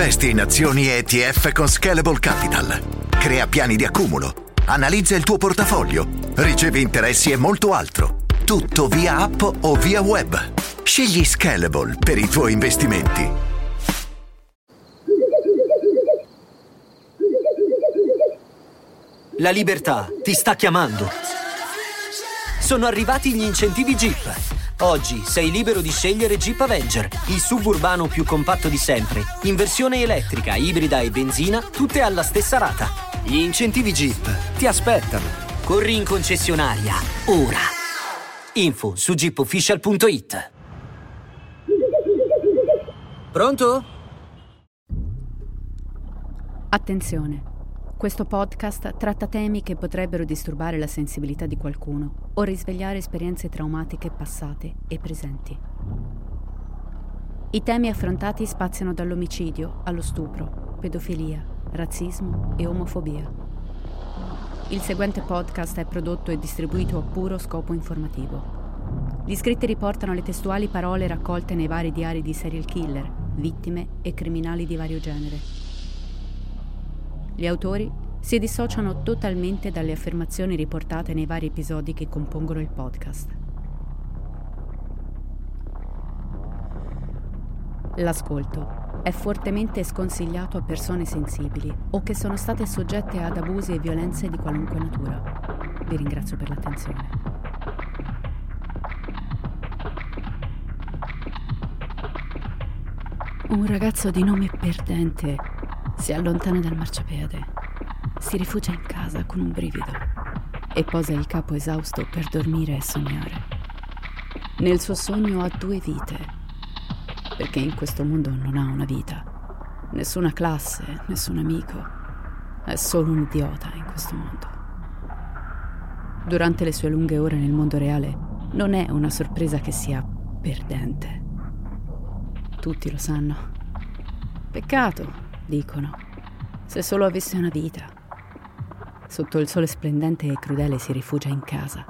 Investi in azioni ETF con Scalable Capital. Crea piani di accumulo. Analizza il tuo portafoglio. Ricevi interessi e molto altro. Tutto via app o via web. Scegli Scalable per i tuoi investimenti. La libertà ti sta chiamando. Sono arrivati gli incentivi Jeep. Oggi sei libero di scegliere Jeep Avenger, il suburbano più compatto di sempre, in versione elettrica, ibrida e benzina, tutte alla stessa rata. Gli incentivi Jeep ti aspettano. Corri in concessionaria, ora. Info su jeepofficial.it. Pronto? Attenzione! Questo podcast tratta temi che potrebbero disturbare la sensibilità di qualcuno o risvegliare esperienze traumatiche passate e presenti. I temi affrontati spaziano dall'omicidio allo stupro, pedofilia, razzismo e omofobia. Il seguente podcast è prodotto e distribuito a puro scopo informativo. Gli scritti riportano le testuali parole raccolte nei vari diari di serial killer, vittime e criminali di vario genere gli autori si dissociano totalmente dalle affermazioni riportate nei vari episodi che compongono il podcast. L'ascolto è fortemente sconsigliato a persone sensibili o che sono state soggette ad abusi e violenze di qualunque natura. Vi ringrazio per l'attenzione. Un ragazzo di nome Perdente si allontana dal marciapiede, si rifugia in casa con un brivido e posa il capo esausto per dormire e sognare. Nel suo sogno ha due vite, perché in questo mondo non ha una vita, nessuna classe, nessun amico, è solo un idiota in questo mondo. Durante le sue lunghe ore nel mondo reale non è una sorpresa che sia perdente. Tutti lo sanno. Peccato, dicono, se solo avesse una vita. Sotto il sole splendente e crudele si rifugia in casa.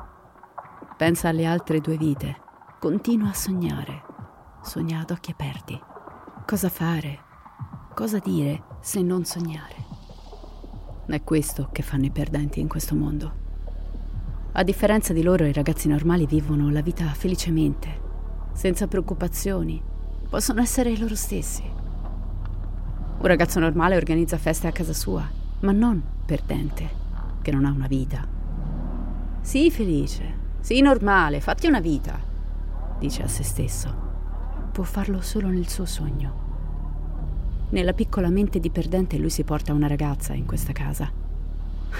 Pensa alle altre due vite, continua a sognare, sogna ad occhi aperti. Cosa fare? Cosa dire se non sognare? È questo che fanno i perdenti in questo mondo. A differenza di loro, i ragazzi normali vivono la vita felicemente, senza preoccupazioni, possono essere loro stessi. Un ragazzo normale organizza feste a casa sua, ma non perdente, che non ha una vita. Sii felice, sii normale, fatti una vita, dice a se stesso. Può farlo solo nel suo sogno. Nella piccola mente di perdente lui si porta una ragazza in questa casa.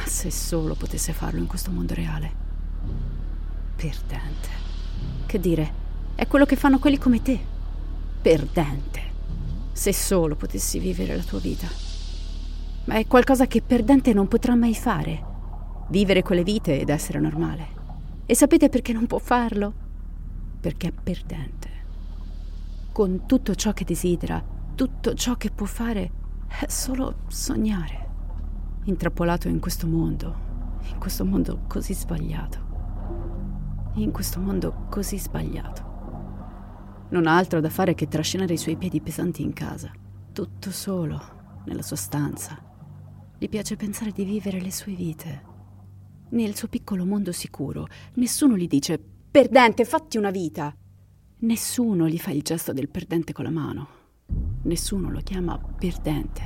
Se solo potesse farlo in questo mondo reale. Perdente. Che dire, è quello che fanno quelli come te. Perdente. Se solo potessi vivere la tua vita. Ma è qualcosa che perdente non potrà mai fare. Vivere quelle vite ed essere normale. E sapete perché non può farlo? Perché è perdente. Con tutto ciò che desidera, tutto ciò che può fare, è solo sognare. Intrappolato in questo mondo, in questo mondo così sbagliato. In questo mondo così sbagliato. Non ha altro da fare che trascinare i suoi piedi pesanti in casa, tutto solo, nella sua stanza. Gli piace pensare di vivere le sue vite. Nel suo piccolo mondo sicuro, nessuno gli dice Perdente, fatti una vita. Nessuno gli fa il gesto del perdente con la mano. Nessuno lo chiama perdente.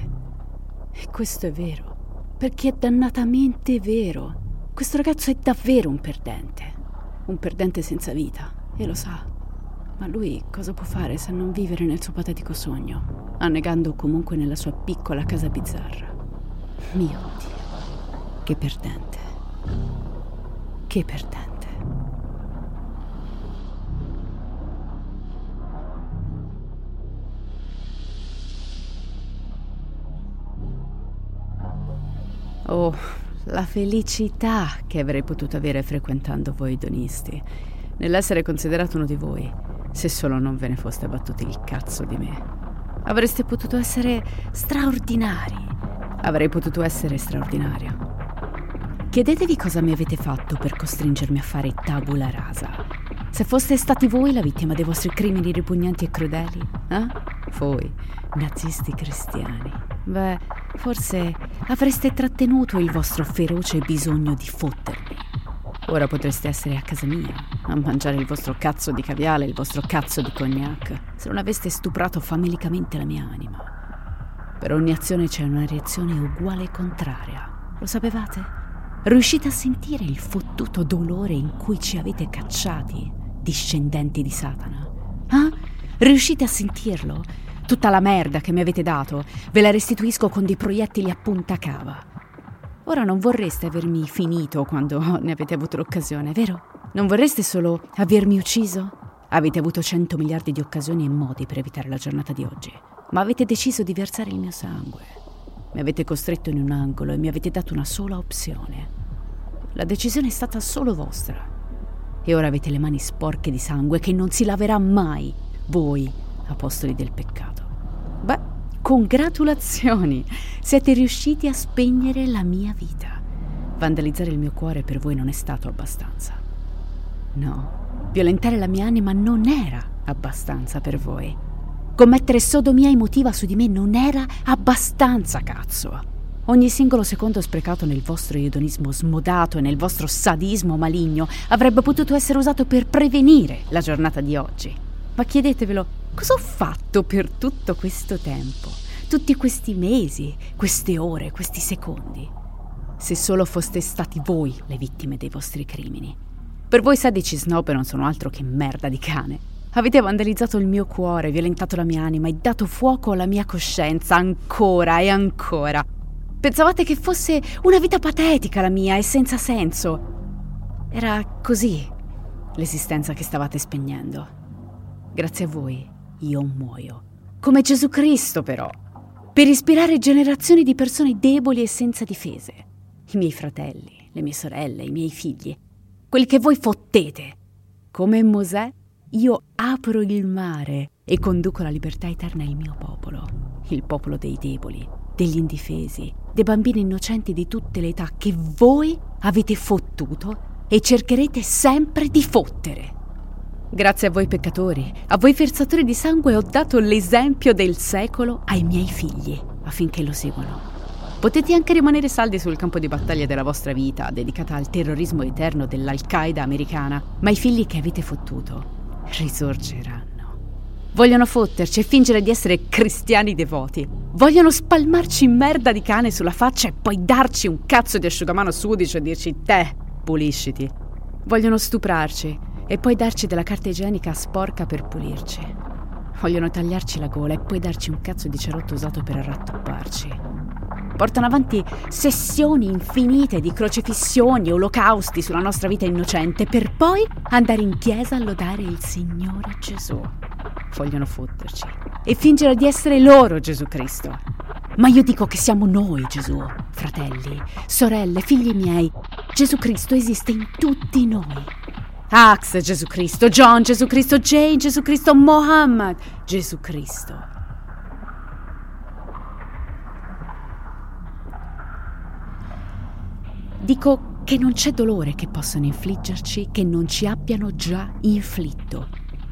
E questo è vero, perché è dannatamente vero. Questo ragazzo è davvero un perdente. Un perdente senza vita, e lo sa. Ma lui cosa può fare se non vivere nel suo patetico sogno, annegando comunque nella sua piccola casa bizzarra? Mio Dio, che perdente. Che perdente. Oh, la felicità che avrei potuto avere frequentando voi donisti, nell'essere considerato uno di voi se solo non ve ne foste battuti il cazzo di me. Avreste potuto essere straordinari. Avrei potuto essere straordinario. Chiedetevi cosa mi avete fatto per costringermi a fare tabula rasa. Se foste stati voi la vittima dei vostri crimini ripugnanti e crudeli, eh? Voi, nazisti cristiani. Beh, forse avreste trattenuto il vostro feroce bisogno di fottermi. Ora potreste essere a casa mia, a mangiare il vostro cazzo di caviale, il vostro cazzo di cognac, se non aveste stuprato famelicamente la mia anima. Per ogni azione c'è una reazione uguale e contraria. Lo sapevate? Riuscite a sentire il fottuto dolore in cui ci avete cacciati, discendenti di Satana? Ah? Riuscite a sentirlo? Tutta la merda che mi avete dato ve la restituisco con dei proiettili a punta cava. Ora non vorreste avermi finito quando ne avete avuto l'occasione, vero? Non vorreste solo avermi ucciso? Avete avuto cento miliardi di occasioni e modi per evitare la giornata di oggi, ma avete deciso di versare il mio sangue. Mi avete costretto in un angolo e mi avete dato una sola opzione. La decisione è stata solo vostra. E ora avete le mani sporche di sangue che non si laverà mai, voi, apostoli del peccato. Beh, congratulazioni! Siete riusciti a spegnere la mia vita. Vandalizzare il mio cuore per voi non è stato abbastanza. No, violentare la mia anima non era abbastanza per voi. Commettere sodomia emotiva su di me non era abbastanza, cazzo. Ogni singolo secondo sprecato nel vostro edonismo smodato e nel vostro sadismo maligno avrebbe potuto essere usato per prevenire la giornata di oggi. Ma chiedetevelo, cosa ho fatto per tutto questo tempo? Tutti questi mesi, queste ore, questi secondi? Se solo foste stati voi le vittime dei vostri crimini. Per voi sadici snob non sono altro che merda di cane. Avete vandalizzato il mio cuore, violentato la mia anima e dato fuoco alla mia coscienza ancora e ancora. Pensavate che fosse una vita patetica la mia e senza senso. Era così l'esistenza che stavate spegnendo. Grazie a voi io muoio. Come Gesù Cristo però. Per ispirare generazioni di persone deboli e senza difese. I miei fratelli, le mie sorelle, i miei figli. Quelli che voi fottete. Come Mosè io apro il mare e conduco la libertà eterna al mio popolo, il popolo dei deboli, degli indifesi, dei bambini innocenti di tutte le età che voi avete fottuto e cercherete sempre di fottere. Grazie a voi peccatori, a voi versatori di sangue ho dato l'esempio del secolo ai miei figli affinché lo seguano. Potete anche rimanere saldi sul campo di battaglia della vostra vita, dedicata al terrorismo eterno dell'Al-Qaeda americana, ma i figli che avete fottuto risorgeranno. Vogliono fotterci e fingere di essere cristiani devoti. Vogliono spalmarci merda di cane sulla faccia e poi darci un cazzo di asciugamano sudicio e dirci te, pulisciti. Vogliono stuprarci e poi darci della carta igienica sporca per pulirci. Vogliono tagliarci la gola e poi darci un cazzo di cerotto usato per rattopparci. Portano avanti sessioni infinite di crocifissioni e olocausti sulla nostra vita innocente per poi andare in chiesa a lodare il Signore Gesù. Vogliono fotterci e fingere di essere loro Gesù Cristo. Ma io dico che siamo noi Gesù, fratelli, sorelle, figli miei. Gesù Cristo esiste in tutti noi. Ax Gesù Cristo, John Gesù Cristo, Jane Gesù Cristo, Mohammed Gesù Cristo. Dico che non c'è dolore che possano infliggerci che non ci abbiano già inflitto.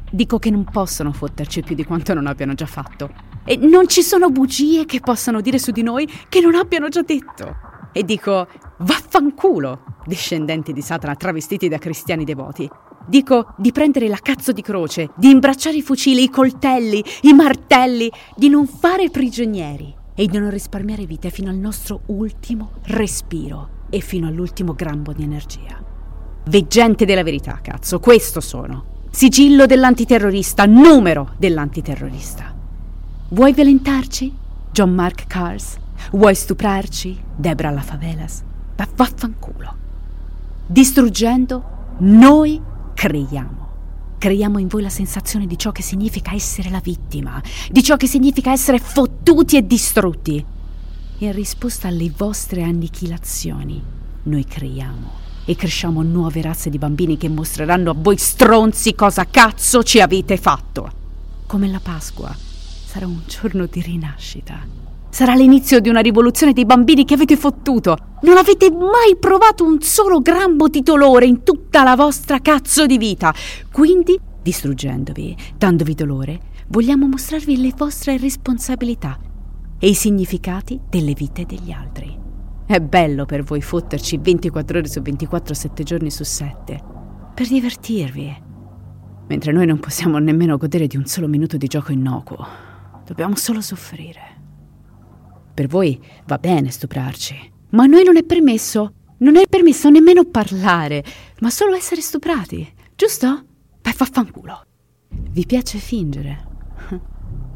Dico che non possono fotterci più di quanto non abbiano già fatto. E non ci sono bugie che possano dire su di noi che non abbiano già detto. E dico, vaffanculo, discendenti di Satana travestiti da cristiani devoti. Dico di prendere la cazzo di croce, di imbracciare i fucili, i coltelli, i martelli, di non fare prigionieri e di non risparmiare vite fino al nostro ultimo respiro e fino all'ultimo grammo di energia. Veggente della verità, cazzo, questo sono. Sigillo dell'antiterrorista, numero dell'antiterrorista. Vuoi violentarci? John Mark Cars? Vuoi stuprarci? Debra La Favelas? Ma vaffanculo. Distruggendo, noi creiamo. Creiamo in voi la sensazione di ciò che significa essere la vittima, di ciò che significa essere fottuti e distrutti in risposta alle vostre annichilazioni, noi creiamo e cresciamo nuove razze di bambini che mostreranno a voi stronzi cosa cazzo ci avete fatto. Come la Pasqua, sarà un giorno di rinascita. Sarà l'inizio di una rivoluzione dei bambini che avete fottuto. Non avete mai provato un solo grammo di dolore in tutta la vostra cazzo di vita. Quindi, distruggendovi, dandovi dolore, vogliamo mostrarvi le vostre responsabilità e i significati delle vite degli altri. È bello per voi fotterci 24 ore su 24, 7 giorni su 7, per divertirvi. Mentre noi non possiamo nemmeno godere di un solo minuto di gioco innocuo. Dobbiamo solo soffrire. Per voi va bene stuprarci, ma a noi non è permesso. Non è permesso nemmeno parlare, ma solo essere stuprati, giusto? Beh, vaffanculo. Vi piace fingere?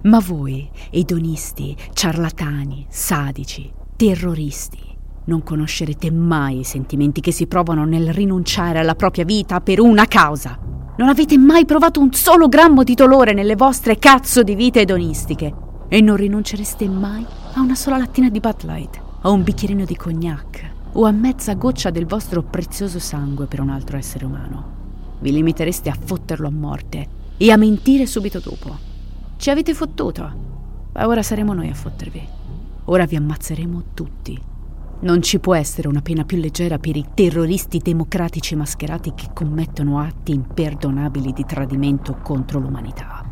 Ma voi, edonisti, ciarlatani, sadici, terroristi, non conoscerete mai i sentimenti che si provano nel rinunciare alla propria vita per una causa. Non avete mai provato un solo grammo di dolore nelle vostre cazzo di vite edonistiche. E non rinuncereste mai a una sola lattina di Bud Light, a un bicchierino di cognac o a mezza goccia del vostro prezioso sangue per un altro essere umano. Vi limitereste a fotterlo a morte e a mentire subito dopo. Ci avete fottuto, ma ora saremo noi a fottervi. Ora vi ammazzeremo tutti non ci può essere una pena più leggera per i terroristi democratici mascherati che commettono atti imperdonabili di tradimento contro l'umanità.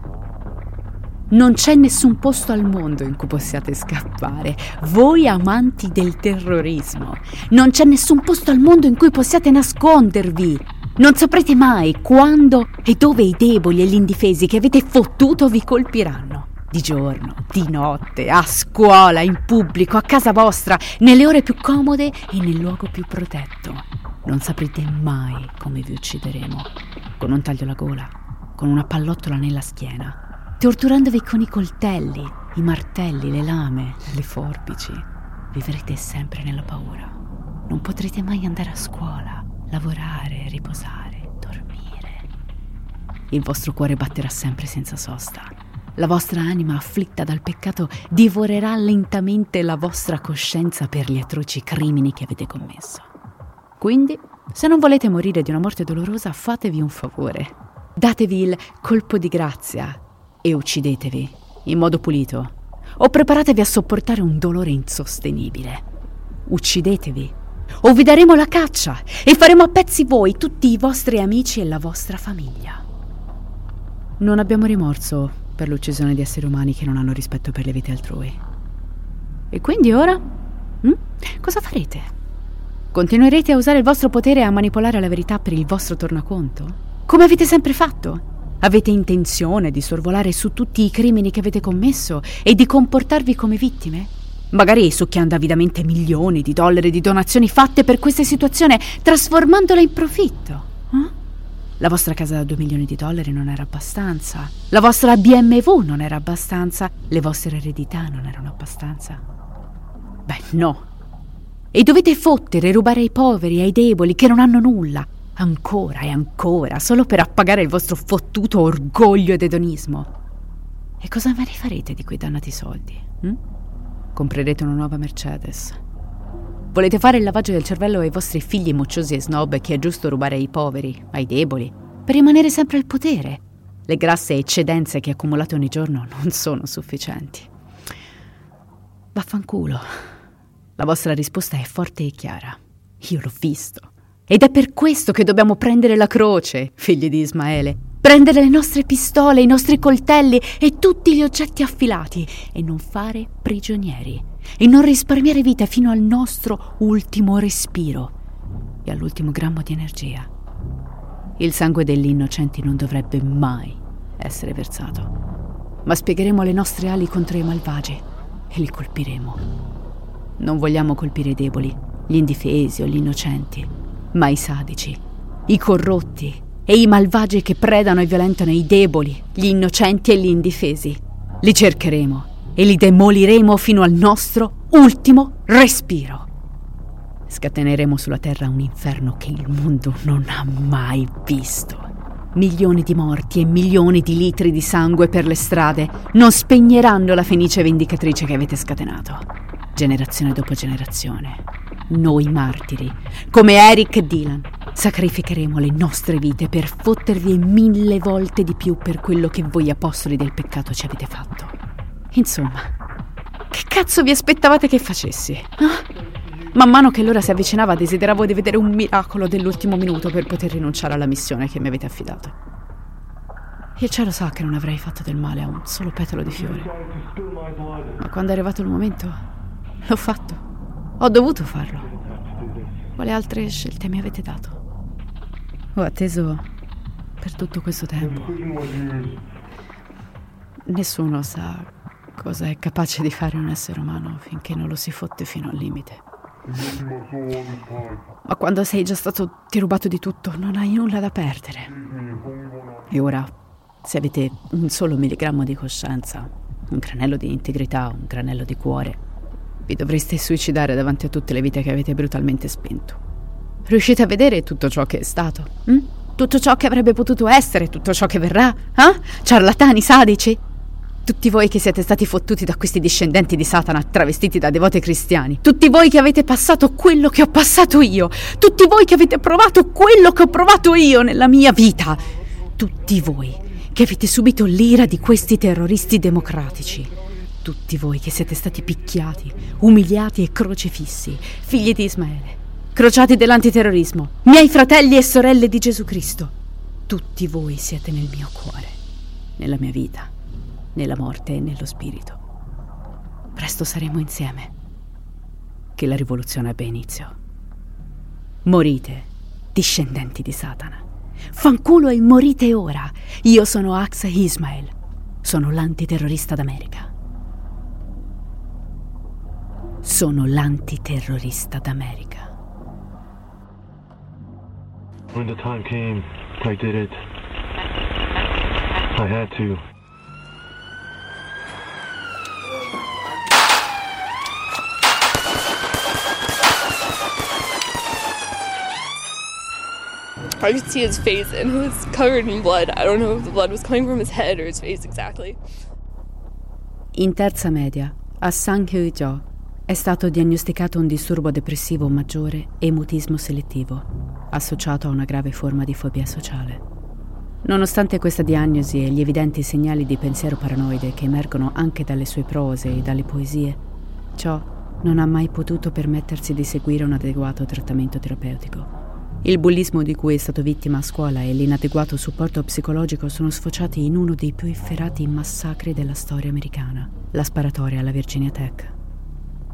Non c'è nessun posto al mondo in cui possiate scappare, voi amanti del terrorismo. Non c'è nessun posto al mondo in cui possiate nascondervi. Non saprete mai quando e dove i deboli e gli indifesi che avete fottuto vi colpiranno di giorno, di notte, a scuola, in pubblico, a casa vostra, nelle ore più comode e nel luogo più protetto. Non saprete mai come vi uccideremo. Con un taglio alla gola, con una pallottola nella schiena, torturandovi con i coltelli, i martelli, le lame, le forbici. Vivrete sempre nella paura. Non potrete mai andare a scuola, lavorare, riposare, dormire. Il vostro cuore batterà sempre senza sosta la vostra anima afflitta dal peccato divorerà lentamente la vostra coscienza per gli atroci crimini che avete commesso. Quindi, se non volete morire di una morte dolorosa, fatevi un favore. Datevi il colpo di grazia e uccidetevi in modo pulito. O preparatevi a sopportare un dolore insostenibile. Uccidetevi o vi daremo la caccia e faremo a pezzi voi, tutti i vostri amici e la vostra famiglia. Non abbiamo rimorso per l'uccisione di esseri umani che non hanno rispetto per le vite altrui. E quindi ora? Hm? Cosa farete? Continuerete a usare il vostro potere e a manipolare la verità per il vostro tornaconto? Come avete sempre fatto? Avete intenzione di sorvolare su tutti i crimini che avete commesso e di comportarvi come vittime? Magari succhiando avidamente milioni di dollari di donazioni fatte per questa situazione, trasformandola in profitto. Eh? La vostra casa da 2 milioni di dollari non era abbastanza. La vostra BMW non era abbastanza. Le vostre eredità non erano abbastanza. Beh, no. E dovete fottere e rubare ai poveri ai deboli che non hanno nulla. Ancora e ancora, solo per appagare il vostro fottuto orgoglio ed edonismo. E cosa me ne farete di quei dannati soldi? Hm? Comprerete una nuova Mercedes. Volete fare il lavaggio del cervello ai vostri figli mocciosi e snob che è giusto rubare ai poveri, ai deboli, per rimanere sempre al potere. Le grasse eccedenze che accumulate ogni giorno non sono sufficienti. Vaffanculo. La vostra risposta è forte e chiara. Io l'ho visto. Ed è per questo che dobbiamo prendere la croce, figli di Ismaele. Prendere le nostre pistole, i nostri coltelli e tutti gli oggetti affilati e non fare prigionieri e non risparmiare vita fino al nostro ultimo respiro e all'ultimo grammo di energia. Il sangue degli innocenti non dovrebbe mai essere versato, ma spiegheremo le nostre ali contro i malvagi e li colpiremo. Non vogliamo colpire i deboli, gli indifesi o gli innocenti, ma i sadici, i corrotti e i malvagi che predano e violentano i deboli, gli innocenti e gli indifesi. Li cercheremo e li demoliremo fino al nostro ultimo respiro. Scateneremo sulla Terra un inferno che il mondo non ha mai visto. Milioni di morti e milioni di litri di sangue per le strade non spegneranno la fenice vendicatrice che avete scatenato. Generazione dopo generazione. Noi martiri, come Eric Dylan, sacrificheremo le nostre vite per fottervi mille volte di più per quello che voi apostoli del peccato ci avete fatto. Insomma, che cazzo vi aspettavate che facessi? Ah? Man mano che l'ora si avvicinava desideravo di vedere un miracolo dell'ultimo minuto per poter rinunciare alla missione che mi avete affidato. Il cielo sa che non avrei fatto del male a un solo petalo di fiore. Ma quando è arrivato il momento, l'ho fatto. Ho dovuto farlo. Quale altre scelte mi avete dato? Ho atteso per tutto questo tempo. Nessuno sa cosa è capace di fare un essere umano finché non lo si fotte fino al limite. Ma quando sei già stato derubato di tutto, non hai nulla da perdere. E ora, se avete un solo milligrammo di coscienza, un granello di integrità, un granello di cuore, vi dovreste suicidare davanti a tutte le vite che avete brutalmente spento. Riuscite a vedere tutto ciò che è stato? Hm? Tutto ciò che avrebbe potuto essere, tutto ciò che verrà? Eh? Ciarlatani sadici? Tutti voi che siete stati fottuti da questi discendenti di Satana travestiti da devoti cristiani. Tutti voi che avete passato quello che ho passato io. Tutti voi che avete provato quello che ho provato io nella mia vita. Tutti voi che avete subito l'ira di questi terroristi democratici. Tutti voi che siete stati picchiati, umiliati e crocefissi, figli di Ismaele crociati dell'antiterrorismo, miei fratelli e sorelle di Gesù Cristo. Tutti voi siete nel mio cuore, nella mia vita, nella morte e nello spirito. Presto saremo insieme. Che la rivoluzione abbia inizio. Morite, discendenti di Satana. Fanculo e morite ora. Io sono Axa Ismael. Sono l'antiterrorista d'America. Sono l'antiterrorista d'America. When the time came, I did it. I had to. I could see his face and it was covered in blood. I don't know if the blood was coming from his head or his face exactly. In terza media, a San Hyo-jo è stato diagnosticato un disturbo depressivo maggiore e mutismo selettivo associato a una grave forma di fobia sociale. Nonostante questa diagnosi e gli evidenti segnali di pensiero paranoide che emergono anche dalle sue prose e dalle poesie, ciò non ha mai potuto permettersi di seguire un adeguato trattamento terapeutico. Il bullismo di cui è stato vittima a scuola e l'inadeguato supporto psicologico sono sfociati in uno dei più efferati massacri della storia americana, la sparatoria alla Virginia Tech.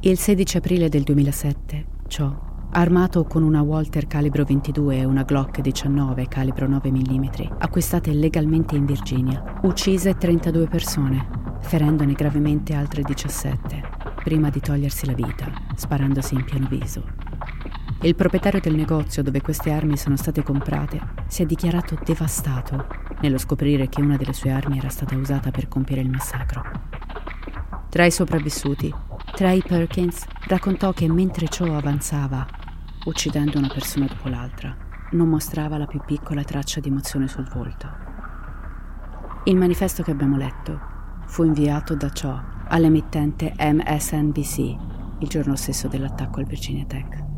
Il 16 aprile del 2007, ciò armato con una Walter calibro 22 e una Glock 19 calibro 9 mm, acquistate legalmente in Virginia, uccise 32 persone, ferendone gravemente altre 17, prima di togliersi la vita, sparandosi in pieno viso. Il proprietario del negozio dove queste armi sono state comprate si è dichiarato devastato nello scoprire che una delle sue armi era stata usata per compiere il massacro. Tra i sopravvissuti, Trey Perkins raccontò che mentre ciò avanzava uccidendo una persona dopo l'altra, non mostrava la più piccola traccia di emozione sul volto. Il manifesto che abbiamo letto fu inviato da ciò all'emittente MSNBC il giorno stesso dell'attacco al Virginia Tech.